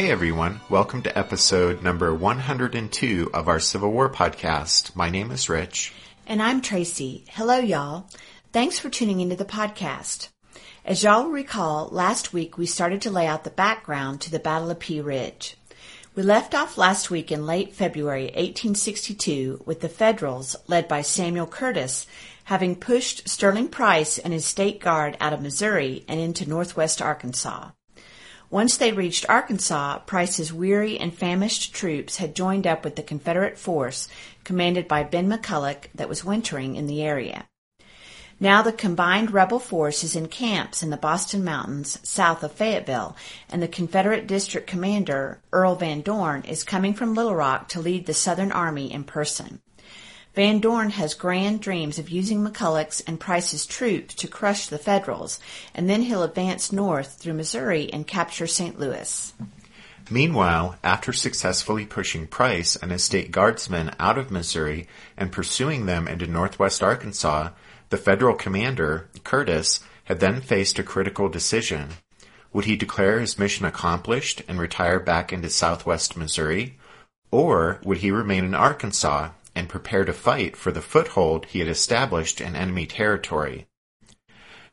Hey everyone, welcome to episode number 102 of our Civil War podcast. My name is Rich. And I'm Tracy. Hello y'all. Thanks for tuning into the podcast. As y'all will recall, last week we started to lay out the background to the Battle of Pea Ridge. We left off last week in late February 1862 with the Federals, led by Samuel Curtis, having pushed Sterling Price and his state guard out of Missouri and into northwest Arkansas. Once they reached Arkansas, Price's weary and famished troops had joined up with the Confederate force commanded by Ben McCulloch that was wintering in the area. Now the combined rebel force is in camps in the Boston Mountains south of Fayetteville, and the Confederate district commander, Earl Van Dorn, is coming from Little Rock to lead the Southern Army in person. Van Dorn has grand dreams of using McCulloch's and Price's troops to crush the Federals, and then he'll advance north through Missouri and capture St. Louis. Meanwhile, after successfully pushing Price and his state guardsmen out of Missouri and pursuing them into northwest Arkansas, the federal commander, Curtis, had then faced a critical decision. Would he declare his mission accomplished and retire back into southwest Missouri? Or would he remain in Arkansas and prepare to fight for the foothold he had established in enemy territory.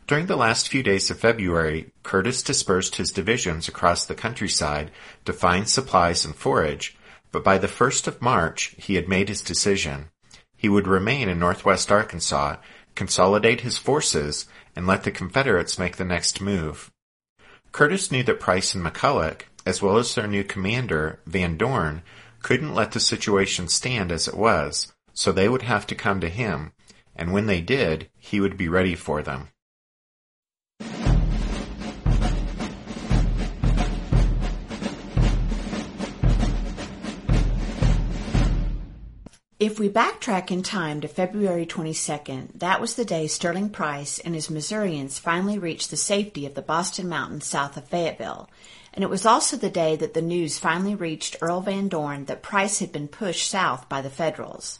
During the last few days of February, Curtis dispersed his divisions across the countryside to find supplies and forage, but by the 1st of March he had made his decision. He would remain in northwest Arkansas, consolidate his forces, and let the Confederates make the next move. Curtis knew that Price and McCulloch, as well as their new commander, Van Dorn, couldn't let the situation stand as it was, so they would have to come to him, and when they did, he would be ready for them. If we backtrack in time to February 22nd, that was the day Sterling Price and his Missourians finally reached the safety of the Boston Mountains south of Fayetteville, and it was also the day that the news finally reached Earl Van Dorn that Price had been pushed south by the Federals.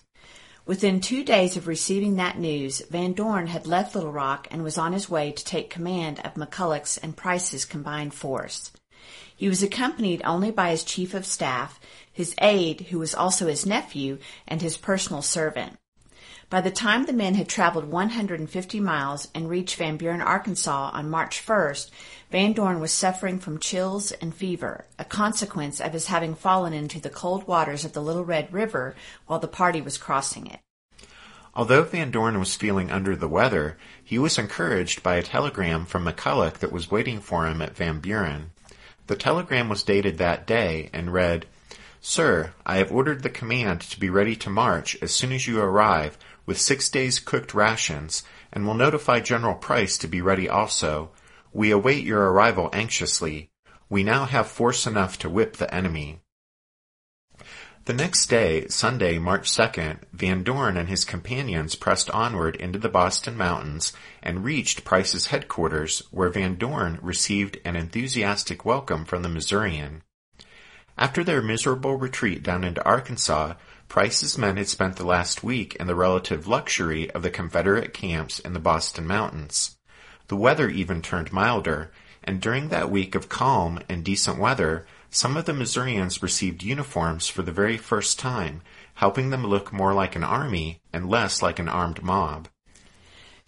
Within two days of receiving that news, Van Dorn had left Little Rock and was on his way to take command of McCulloch's and Price's combined force. He was accompanied only by his chief of staff, his aide, who was also his nephew, and his personal servant. By the time the men had traveled 150 miles and reached Van Buren, Arkansas on March 1st, Van Dorn was suffering from chills and fever, a consequence of his having fallen into the cold waters of the Little Red River while the party was crossing it. Although Van Dorn was feeling under the weather, he was encouraged by a telegram from McCulloch that was waiting for him at Van Buren. The telegram was dated that day and read, Sir, I have ordered the command to be ready to march as soon as you arrive with six days cooked rations and will notify General Price to be ready also. We await your arrival anxiously. We now have force enough to whip the enemy. The next day, Sunday, March 2nd, Van Dorn and his companions pressed onward into the Boston Mountains and reached Price's headquarters, where Van Dorn received an enthusiastic welcome from the Missourian. After their miserable retreat down into Arkansas, Price's men had spent the last week in the relative luxury of the Confederate camps in the Boston Mountains. The weather even turned milder, and during that week of calm and decent weather, some of the Missourians received uniforms for the very first time, helping them look more like an army and less like an armed mob.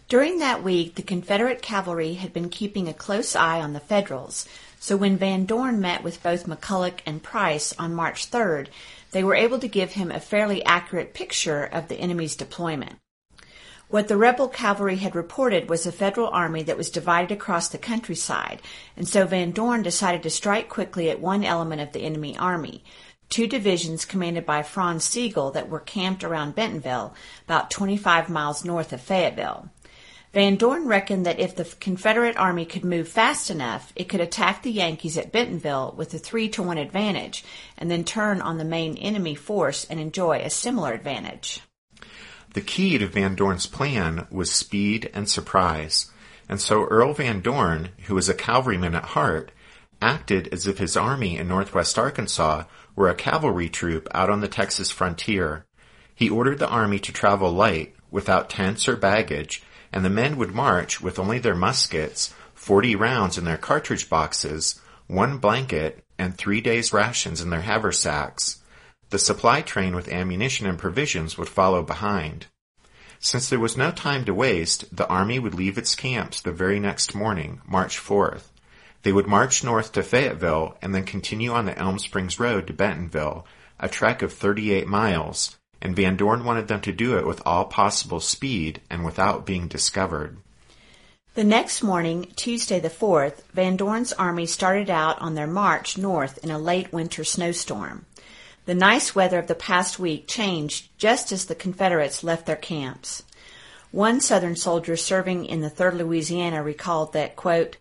During that week, the Confederate cavalry had been keeping a close eye on the Federals, So when Van Dorn met with both McCulloch and Price on March 3rd, they were able to give him a fairly accurate picture of the enemy's deployment. What the rebel cavalry had reported was a federal army that was divided across the countryside, and so Van Dorn decided to strike quickly at one element of the enemy army, two divisions commanded by Franz Sigel that were camped around Bentonville, about 25 miles north of Fayetteville. Van Dorn reckoned that if the Confederate Army could move fast enough, it could attack the Yankees at Bentonville with a three to one advantage, and then turn on the main enemy force and enjoy a similar advantage. The key to Van Dorn's plan was speed and surprise, and so Earl Van Dorn, who was a cavalryman at heart, acted as if his army in northwest Arkansas were a cavalry troop out on the Texas frontier. He ordered the army to travel light, without tents or baggage, and the men would march with only their muskets, forty rounds in their cartridge boxes, one blanket, and three days' rations in their haversacks. The supply train with ammunition and provisions would follow behind. Since there was no time to waste, the army would leave its camps the very next morning, March 4th. They would march north to Fayetteville and then continue on the Elm Springs Road to Bentonville, a trek of 38 miles, and Van Dorn wanted them to do it with all possible speed and without being discovered. The next morning, Tuesday the 4th, Van Dorn's army started out on their march north in a late winter snowstorm. The nice weather of the past week changed just as the Confederates left their camps. One Southern soldier serving in the 3rd Louisiana recalled that, quote,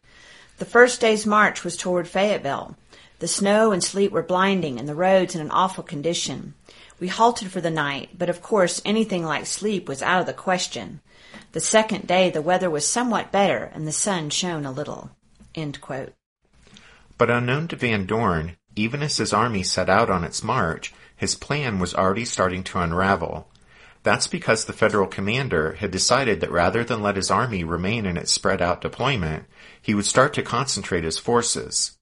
the first day's march was toward Fayetteville. The snow and sleet were blinding and the roads in an awful condition. We halted for the night, but of course anything like sleep was out of the question. The second day the weather was somewhat better and the sun shone a little. But unknown to Van Dorn, even as his army set out on its march, his plan was already starting to unravel. That's because the federal commander had decided that rather than let his army remain in its spread out deployment, he would start to concentrate his forces.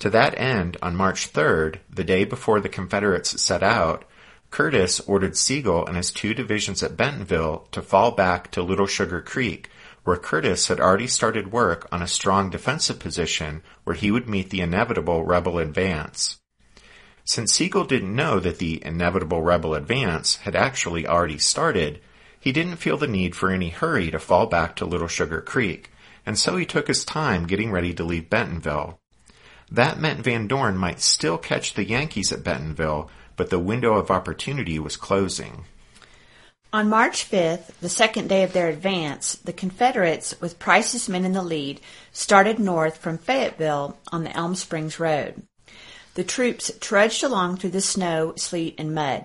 To that end, on March 3rd, the day before the Confederates set out, Curtis ordered Sigel and his two divisions at Bentonville to fall back to Little Sugar Creek, where Curtis had already started work on a strong defensive position where he would meet the inevitable rebel advance. Since Sigel didn't know that the inevitable rebel advance had actually already started, he didn't feel the need for any hurry to fall back to Little Sugar Creek, and so he took his time getting ready to leave Bentonville. That meant Van Dorn might still catch the Yankees at Bentonville, but the window of opportunity was closing. On March 5th, the second day of their advance, the Confederates, with Price's men in the lead, started north from Fayetteville on the Elm Springs Road. The troops trudged along through the snow, sleet, and mud.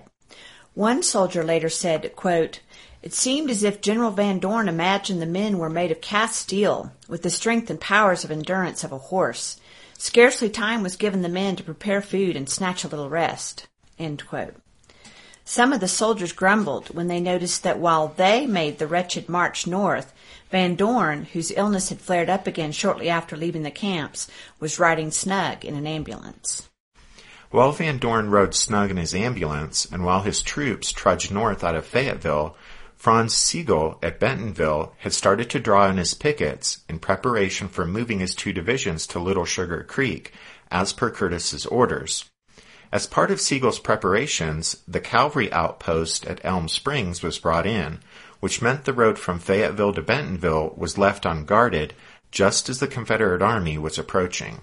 One soldier later said, quote, It seemed as if General Van Dorn imagined the men were made of cast steel, with the strength and powers of endurance of a horse. Scarcely time was given the men to prepare food and snatch a little rest. Some of the soldiers grumbled when they noticed that while they made the wretched march north, Van Dorn, whose illness had flared up again shortly after leaving the camps, was riding snug in an ambulance. While Van Dorn rode snug in his ambulance, and while his troops trudged north out of Fayetteville, Franz Sigel at Bentonville had started to draw in his pickets in preparation for moving his two divisions to Little Sugar Creek, as per Curtis's orders. As part of Sigel's preparations, the cavalry outpost at Elm Springs was brought in, which meant the road from Fayetteville to Bentonville was left unguarded just as the Confederate Army was approaching.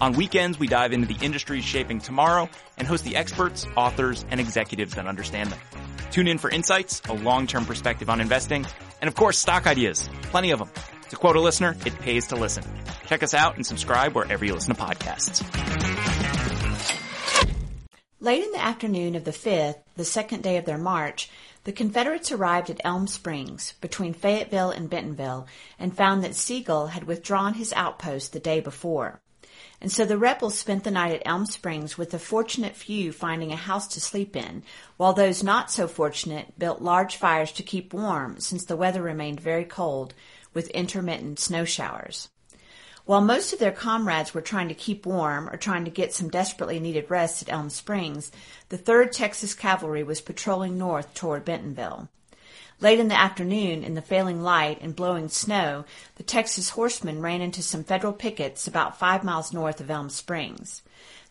On weekends, we dive into the industries shaping tomorrow and host the experts, authors, and executives that understand them. Tune in for insights, a long-term perspective on investing, and of course, stock ideas. Plenty of them. To quote a listener, it pays to listen. Check us out and subscribe wherever you listen to podcasts. Late in the afternoon of the 5th, the second day of their march, the Confederates arrived at Elm Springs, between Fayetteville and Bentonville, and found that Sigel had withdrawn his outpost the day before. And so the rebels spent the night at Elm Springs with the fortunate few finding a house to sleep in, while those not so fortunate built large fires to keep warm since the weather remained very cold with intermittent snow showers. While most of their comrades were trying to keep warm or trying to get some desperately needed rest at Elm Springs, the 3rd Texas Cavalry was patrolling north toward Bentonville. Late in the afternoon, in the failing light and blowing snow, the Texas horsemen ran into some federal pickets about five miles north of Elm Springs.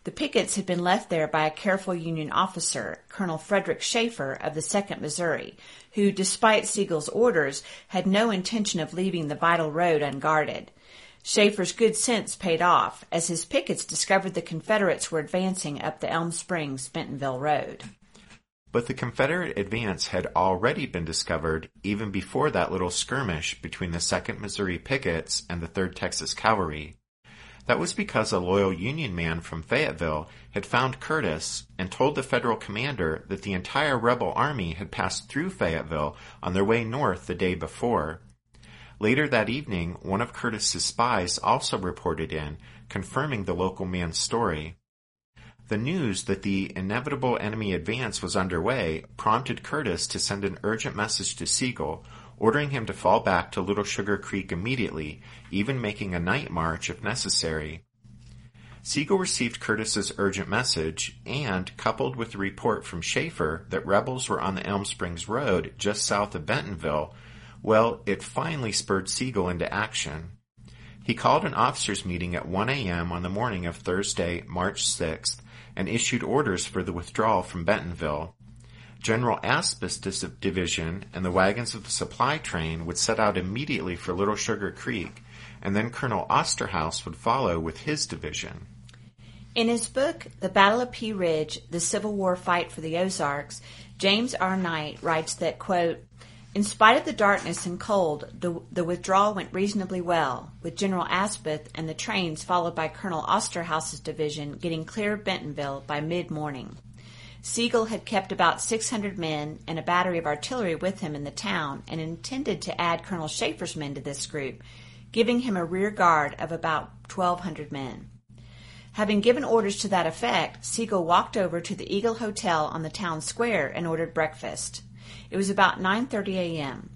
The pickets had been left there by a careful Union officer, Colonel Frederick Schaefer of the 2nd Missouri, who, despite Sigel's orders, had no intention of leaving the vital road unguarded. Schaefer's good sense paid off as his pickets discovered the Confederates were advancing up the Elm Springs Bentonville Road. But the Confederate advance had already been discovered even before that little skirmish between the 2nd Missouri pickets and the 3rd Texas Cavalry. That was because a loyal Union man from Fayetteville had found Curtis and told the Federal commander that the entire rebel army had passed through Fayetteville on their way north the day before. Later that evening, one of Curtis's spies also reported in, confirming the local man's story. The news that the inevitable enemy advance was underway prompted Curtis to send an urgent message to Sigel, ordering him to fall back to Little Sugar Creek immediately, even making a night march if necessary. Sigel received Curtis's urgent message and, coupled with the report from Schaefer that rebels were on the Elm Springs Road just south of Bentonville, well, it finally spurred Sigel into action. He called an officers meeting at 1 a.m. on the morning of Thursday, March 6th, and issued orders for the withdrawal from Bentonville. General Asboth's division and the wagons of the supply train would set out immediately for Little Sugar Creek, and then Colonel Osterhaus would follow with his division. In his book, The Battle of Pea Ridge, The Civil War Fight for the Ozarks, James R. Knight writes that, quote, in spite of the darkness and cold, the, the withdrawal went reasonably well, with General Asboth and the trains followed by Colonel Osterhaus's division getting clear of Bentonville by mid-morning. Sigel had kept about 600 men and a battery of artillery with him in the town and intended to add Colonel Schaefer's men to this group, giving him a rear guard of about 1,200 men. Having given orders to that effect, Sigel walked over to the Eagle Hotel on the town square and ordered breakfast. It was about 9:30 a.m.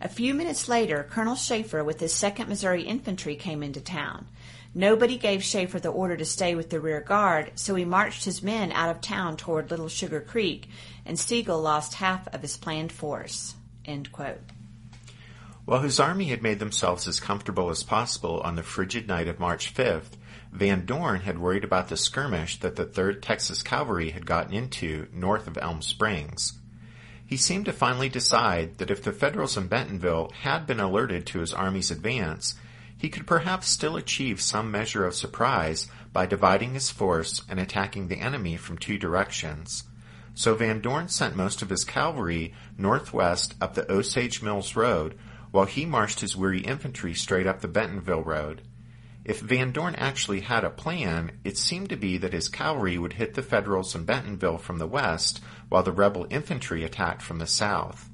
A few minutes later, Colonel Schaefer with his 2nd Missouri Infantry came into town. Nobody gave Schaefer the order to stay with the rear guard, so he marched his men out of town toward Little Sugar Creek, and Sigel lost half of his planned force. While his army had made themselves as comfortable as possible on the frigid night of March 5th, Van Dorn had worried about the skirmish that the 3rd Texas Cavalry had gotten into north of Elm Springs. He seemed to finally decide that if the Federals in Bentonville had been alerted to his army's advance, he could perhaps still achieve some measure of surprise by dividing his force and attacking the enemy from two directions. So Van Dorn sent most of his cavalry northwest up the Osage Mills Road, while he marched his weary infantry straight up the Bentonville Road. If Van Dorn actually had a plan, it seemed to be that his cavalry would hit the Federals in Bentonville from the west, while the rebel infantry attacked from the south.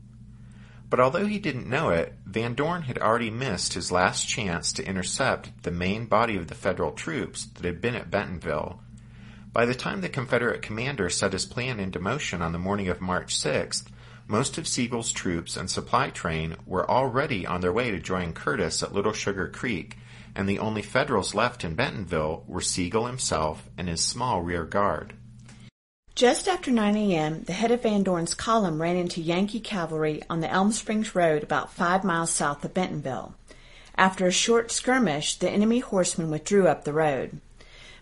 But although he didn't know it, Van Dorn had already missed his last chance to intercept the main body of the Federal troops that had been at Bentonville. By the time the Confederate commander set his plan into motion on the morning of March 6th, most of Sigel's troops and supply train were already on their way to join Curtis at Little Sugar Creek and the only Federals left in Bentonville were Sigel himself and his small rear guard. Just after 9 a.m., the head of Van Dorn's column ran into Yankee cavalry on the Elm Springs Road about five miles south of Bentonville. After a short skirmish, the enemy horsemen withdrew up the road.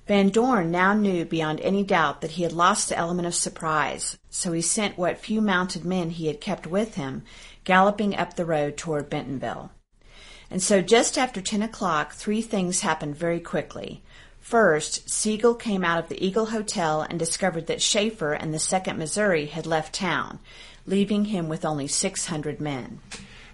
Van Dorn now knew beyond any doubt that he had lost the element of surprise, so he sent what few mounted men he had kept with him galloping up the road toward Bentonville. And so just after 10 o'clock, three things happened very quickly. First, Sigel came out of the Eagle Hotel and discovered that Schaefer and the 2nd Missouri had left town, leaving him with only 600 men.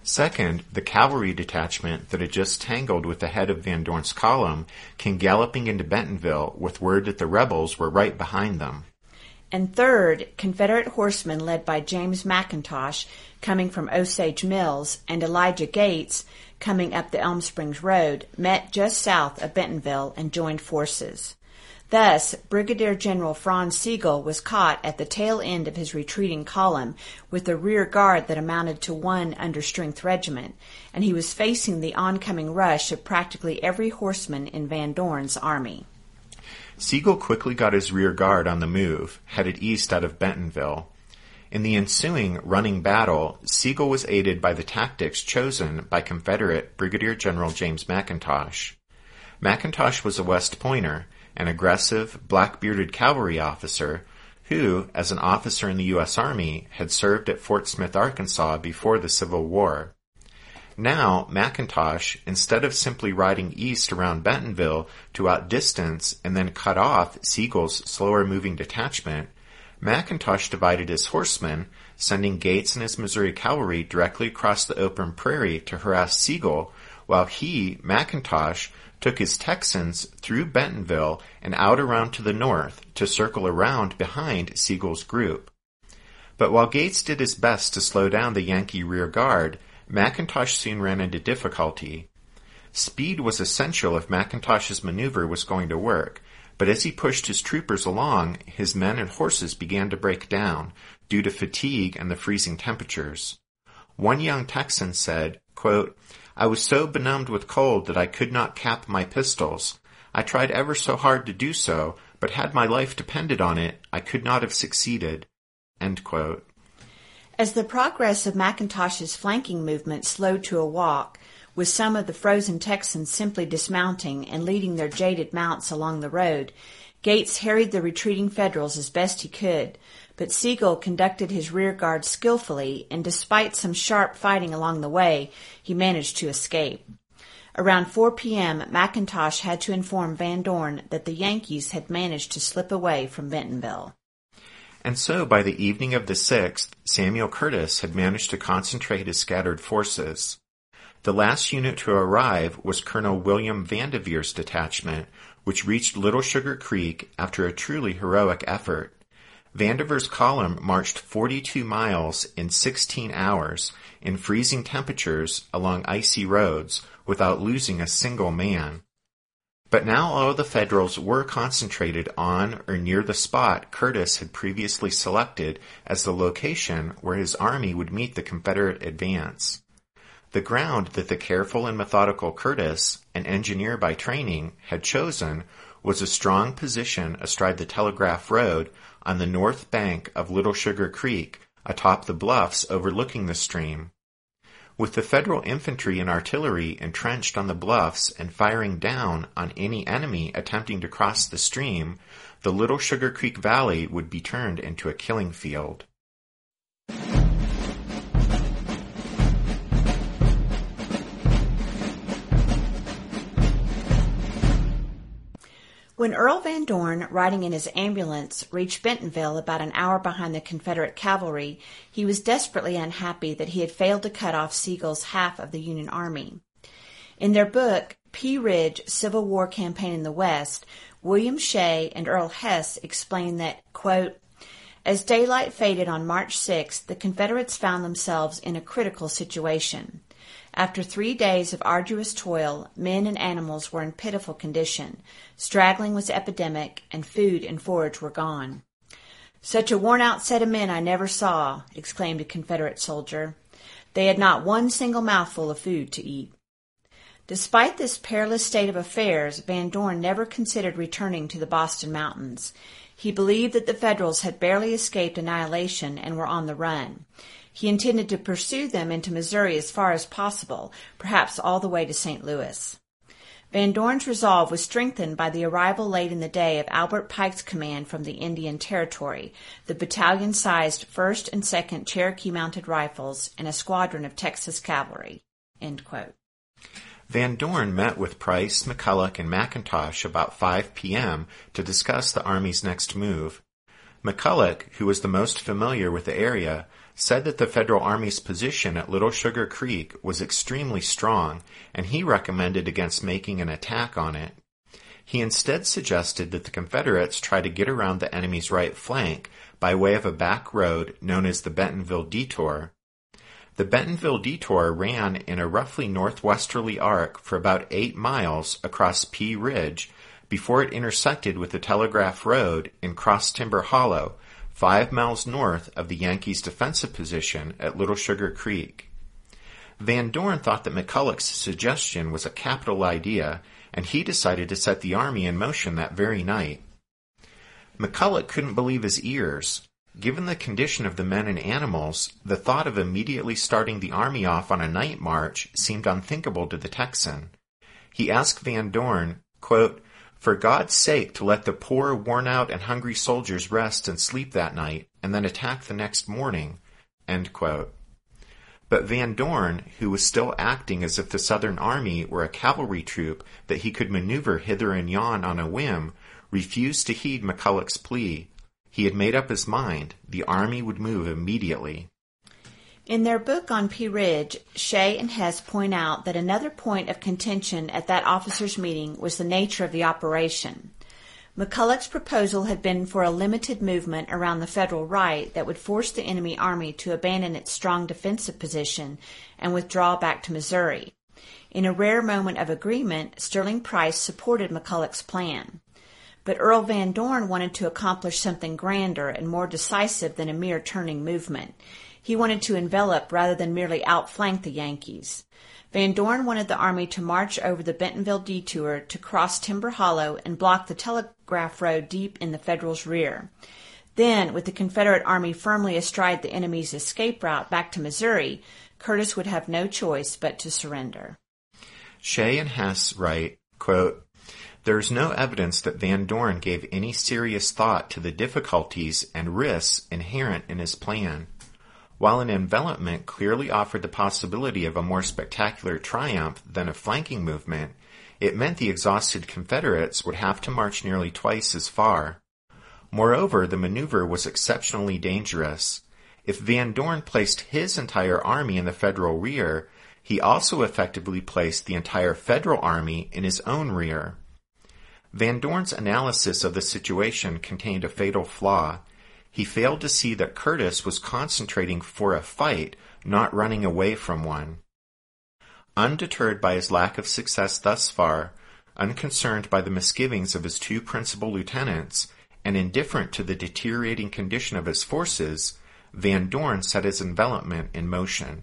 Second, the cavalry detachment that had just tangled with the head of Van Dorn's column came galloping into Bentonville with word that the rebels were right behind them. And third, Confederate horsemen led by James McIntosh coming from Osage Mills and Elijah Gates coming up the Elm Springs Road met just south of Bentonville and joined forces. Thus, Brigadier General Franz Sigel was caught at the tail end of his retreating column with a rear guard that amounted to one understrength regiment, and he was facing the oncoming rush of practically every horseman in Van Dorn's army. Sigel quickly got his rear guard on the move, headed east out of Bentonville. In the ensuing running battle, Sigel was aided by the tactics chosen by Confederate Brigadier General James McIntosh. McIntosh was a West Pointer, an aggressive, black-bearded cavalry officer who, as an officer in the U.S. Army, had served at Fort Smith, Arkansas before the Civil War. Now, McIntosh, instead of simply riding east around Bentonville to outdistance and then cut off Sigel's slower moving detachment, McIntosh divided his horsemen, sending Gates and his Missouri cavalry directly across the open prairie to harass Sigel, while he, McIntosh, took his Texans through Bentonville and out around to the north to circle around behind Sigel's group. But while Gates did his best to slow down the Yankee rear guard, McIntosh soon ran into difficulty. Speed was essential if McIntosh's maneuver was going to work, but as he pushed his troopers along, his men and horses began to break down due to fatigue and the freezing temperatures. One young Texan said, quote, I was so benumbed with cold that I could not cap my pistols. I tried ever so hard to do so, but had my life depended on it, I could not have succeeded. As the progress of McIntosh's flanking movement slowed to a walk, with some of the frozen Texans simply dismounting and leading their jaded mounts along the road, Gates harried the retreating Federals as best he could, but Sigel conducted his rear guard skillfully, and despite some sharp fighting along the way, he managed to escape. Around 4 p.m., McIntosh had to inform Van Dorn that the Yankees had managed to slip away from Bentonville. And so by the evening of the 6th, Samuel Curtis had managed to concentrate his scattered forces. The last unit to arrive was Colonel William Vandever's detachment, which reached Little Sugar Creek after a truly heroic effort. Vandever's column marched 42 miles in 16 hours in freezing temperatures along icy roads without losing a single man. But now all the Federals were concentrated on or near the spot Curtis had previously selected as the location where his army would meet the Confederate advance. The ground that the careful and methodical Curtis, an engineer by training, had chosen was a strong position astride the Telegraph Road on the north bank of Little Sugar Creek, atop the bluffs overlooking the stream. With the Federal infantry and artillery entrenched on the bluffs and firing down on any enemy attempting to cross the stream, the Little Sugar Creek Valley would be turned into a killing field. When Earl Van Dorn, riding in his ambulance, reached Bentonville about an hour behind the Confederate cavalry, he was desperately unhappy that he had failed to cut off Sigel's half of the Union Army. In their book, Pea Ridge, Civil War Campaign in the West, William Shea and Earl Hess explain that, quote, as daylight faded on March 6th, the Confederates found themselves in a critical situation. After three days of arduous toil, men and animals were in pitiful condition. Straggling was epidemic, and food and forage were gone. Such a worn out set of men I never saw, exclaimed a Confederate soldier. They had not one single mouthful of food to eat. Despite this perilous state of affairs, Van Dorn never considered returning to the Boston Mountains. He believed that the Federals had barely escaped annihilation and were on the run. He intended to pursue them into Missouri as far as possible, perhaps all the way to St. Louis. Van Dorn's resolve was strengthened by the arrival late in the day of Albert Pike's command from the Indian Territory, the battalion-sized 1st and 2nd Cherokee Mounted Rifles, and a squadron of Texas cavalry. Van Dorn met with Price, McCulloch, and McIntosh about 5 p.m. to discuss the Army's next move. McCulloch, who was the most familiar with the area, said that the Federal Army's position at Little Sugar Creek was extremely strong, and he recommended against making an attack on it. He instead suggested that the Confederates try to get around the enemy's right flank by way of a back road known as the Bentonville Detour. The Bentonville Detour ran in a roughly northwesterly arc for about eight miles across Pea Ridge before it intersected with the Telegraph Road in Cross Timber Hollow, five miles north of the Yankees' defensive position at Little Sugar Creek. Van Dorn thought that McCulloch's suggestion was a capital idea, and he decided to set the army in motion that very night. McCulloch couldn't believe his ears. Given the condition of the men and animals, the thought of immediately starting the army off on a night march seemed unthinkable to the Texan. He asked Van Dorn, quote, for God's sake to let the poor, worn out, and hungry soldiers rest and sleep that night, and then attack the next morning. But Van Dorn, who was still acting as if the Southern Army were a cavalry troop that he could maneuver hither and yon on a whim, refused to heed McCulloch's plea. He had made up his mind. The army would move immediately. In their book on Pea Ridge, Shea and Hess point out that another point of contention at that officers' meeting was the nature of the operation. McCulloch's proposal had been for a limited movement around the federal right that would force the enemy army to abandon its strong defensive position and withdraw back to Missouri. In a rare moment of agreement, Sterling Price supported McCulloch's plan. But Earl Van Dorn wanted to accomplish something grander and more decisive than a mere turning movement. He wanted to envelop rather than merely outflank the Yankees. Van Dorn wanted the army to march over the Bentonville detour to cross Timber Hollow and block the Telegraph Road deep in the Federals' rear. Then, with the Confederate army firmly astride the enemy's escape route back to Missouri, Curtis would have no choice but to surrender. Shea and Hess write, quote, There is no evidence that Van Dorn gave any serious thought to the difficulties and risks inherent in his plan. While an envelopment clearly offered the possibility of a more spectacular triumph than a flanking movement, it meant the exhausted Confederates would have to march nearly twice as far. Moreover, the maneuver was exceptionally dangerous. If Van Dorn placed his entire army in the Federal rear, he also effectively placed the entire Federal army in his own rear. Van Dorn's analysis of the situation contained a fatal flaw. He failed to see that Curtis was concentrating for a fight, not running away from one. Undeterred by his lack of success thus far, unconcerned by the misgivings of his two principal lieutenants, and indifferent to the deteriorating condition of his forces, Van Dorn set his envelopment in motion.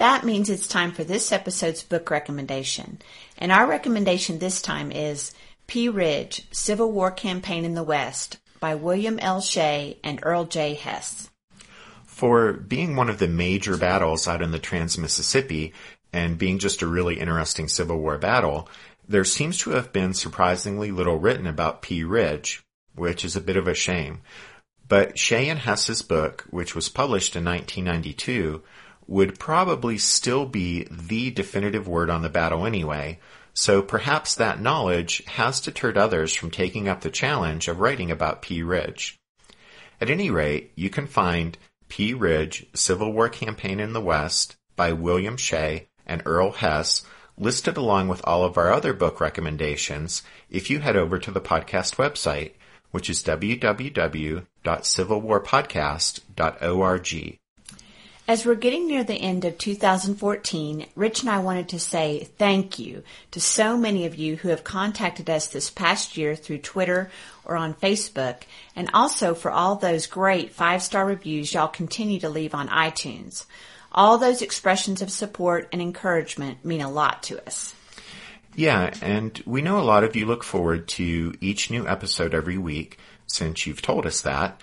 That means it's time for this episode's book recommendation. And our recommendation this time is Pea Ridge, Civil War Campaign in the West by William L. Shea and Earl J. Hess. For being one of the major battles out in the Trans-Mississippi and being just a really interesting Civil War battle, there seems to have been surprisingly little written about Pea Ridge, which is a bit of a shame. But Shea and Hess's book, which was published in 1992, would probably still be the definitive word on the battle anyway, so perhaps that knowledge has deterred others from taking up the challenge of writing about Pea Ridge. At any rate, you can find Pea Ridge Civil War Campaign in the West by William Shea and Earl Hess listed along with all of our other book recommendations if you head over to the podcast website, which is www.civilwarpodcast.org. As we're getting near the end of 2014, Rich and I wanted to say thank you to so many of you who have contacted us this past year through Twitter or on Facebook, and also for all those great five-star reviews y'all continue to leave on iTunes. All those expressions of support and encouragement mean a lot to us. Yeah, and we know a lot of you look forward to each new episode every week since you've told us that.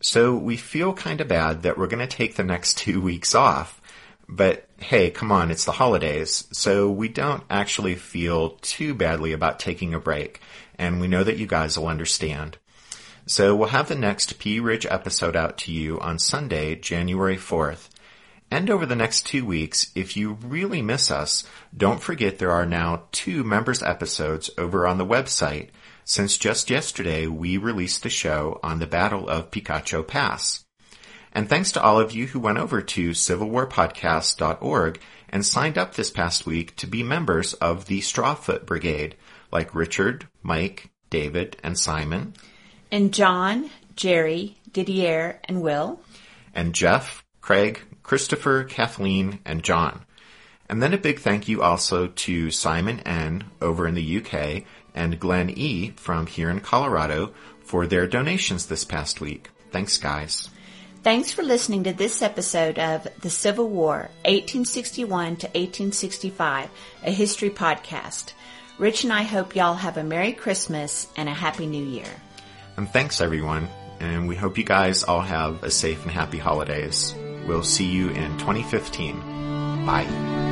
So we feel kind of bad that we're going to take the next two weeks off. But hey, come on, it's the holidays. So we don't actually feel too badly about taking a break. And we know that you guys will understand. So we'll have the next Pea Ridge episode out to you on Sunday, January 4th. And over the next two weeks, if you really miss us, don't forget there are now two members episodes over on the website since just yesterday we released the show on the Battle of Picacho Pass. And thanks to all of you who went over to civilwarpodcast.org and signed up this past week to be members of the Strawfoot Brigade, like Richard, Mike, David, and Simon. And John, Jerry, Didier, and Will. And Jeff, Craig, Christopher, Kathleen, and John. And then a big thank you also to Simon N. over in the UK and Glenn E. from here in Colorado for their donations this past week. Thanks, guys. Thanks for listening to this episode of The Civil War, 1861 to 1865, a history podcast. Rich and I hope y'all have a Merry Christmas and a Happy New Year. And thanks, everyone. And we hope you guys all have a safe and happy holidays. We'll see you in 2015. Bye.